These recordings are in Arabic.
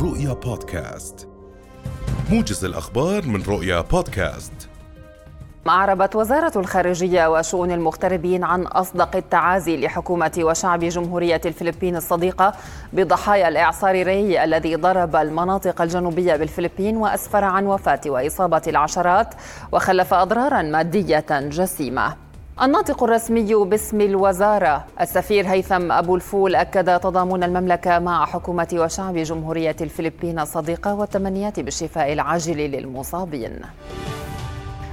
رؤيا بودكاست. موجز الأخبار من رؤيا بودكاست. أعربت وزارة الخارجية وشؤون المغتربين عن أصدق التعازي لحكومة وشعب جمهورية الفلبين الصديقة بضحايا الإعصار ري الذي ضرب المناطق الجنوبية بالفلبين وأسفر عن وفاة وإصابة العشرات وخلف أضرارا مادية جسيمة. الناطق الرسمي باسم الوزارة السفير هيثم أبو الفول أكد تضامن المملكة مع حكومة وشعب جمهورية الفلبين الصديقة والتمنيات بالشفاء العاجل للمصابين.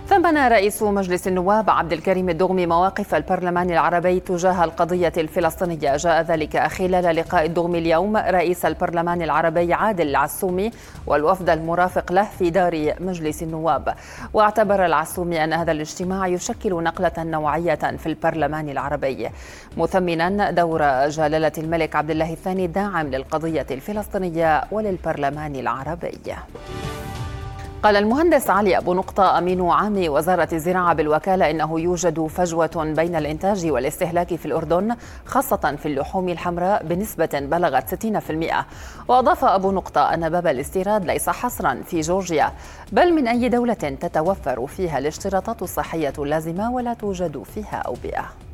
ثمن رئيس مجلس النواب عبد الكريم الدغمي مواقف البرلمان العربي تجاه القضية الفلسطينية. جاء ذلك خلال لقاء الدغمي اليوم. رئيس البرلمان العربي عادل العسومي والوفد المرافق له في دار مجلس النواب. واعتبر العسومي أن هذا الاجتماع يشكل نقلة نوعية في البرلمان العربي. مثمنا دور جلالة الملك عبد الله الثاني الداعم للقضية الفلسطينية وللبرلمان العربي. قال المهندس علي أبو نقطة أمين عام وزارة الزراعة بالوكالة إنه يوجد فجوة بين الإنتاج والاستهلاك في الأردن خاصة في اللحوم الحمراء بنسبة بلغت 60% وأضاف أبو نقطة أن باب الاستيراد ليس حصرا في جورجيا بل من أي دولة تتوفر فيها الاشتراطات الصحية اللازمة ولا توجد فيها أوبئة.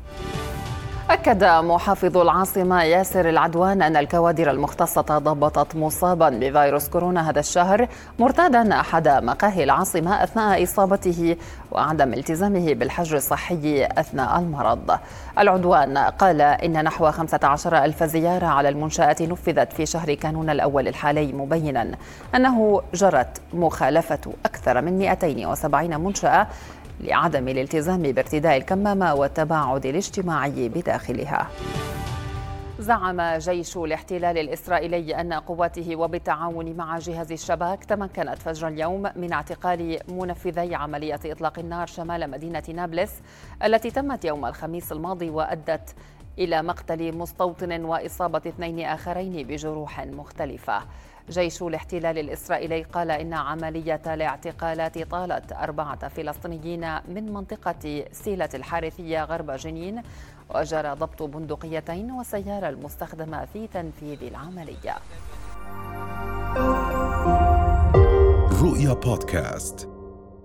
أكد محافظ العاصمة ياسر العدوان أن الكوادر المختصة ضبطت مصابا بفيروس كورونا هذا الشهر مرتادا أحد مقاهي العاصمة أثناء إصابته وعدم التزامه بالحجر الصحي أثناء المرض. العدوان قال إن نحو 15 ألف زيارة على المنشآت نفذت في شهر كانون الأول الحالي مبينا أنه جرت مخالفة أكثر من 270 منشأة لعدم الالتزام بارتداء الكمامة والتباعد الاجتماعي بداخلها. زعم جيش الاحتلال الإسرائيلي أن قواته وبالتعاون مع جهاز الشباك تمكنت فجر اليوم من اعتقال منفذي عملية إطلاق النار شمال مدينة نابلس التي تمت يوم الخميس الماضي وأدت إلى مقتل مستوطن وإصابة اثنين آخرين بجروح مختلفة. جيش الاحتلال الإسرائيلي قال إن عملية الاعتقالات طالت أربعة فلسطينيين من منطقة سيلة الحارثية غرب جنين وجرى ضبط بندقيتين والسيارة المستخدمة في تنفيذ العملية. رؤيا بودكاست.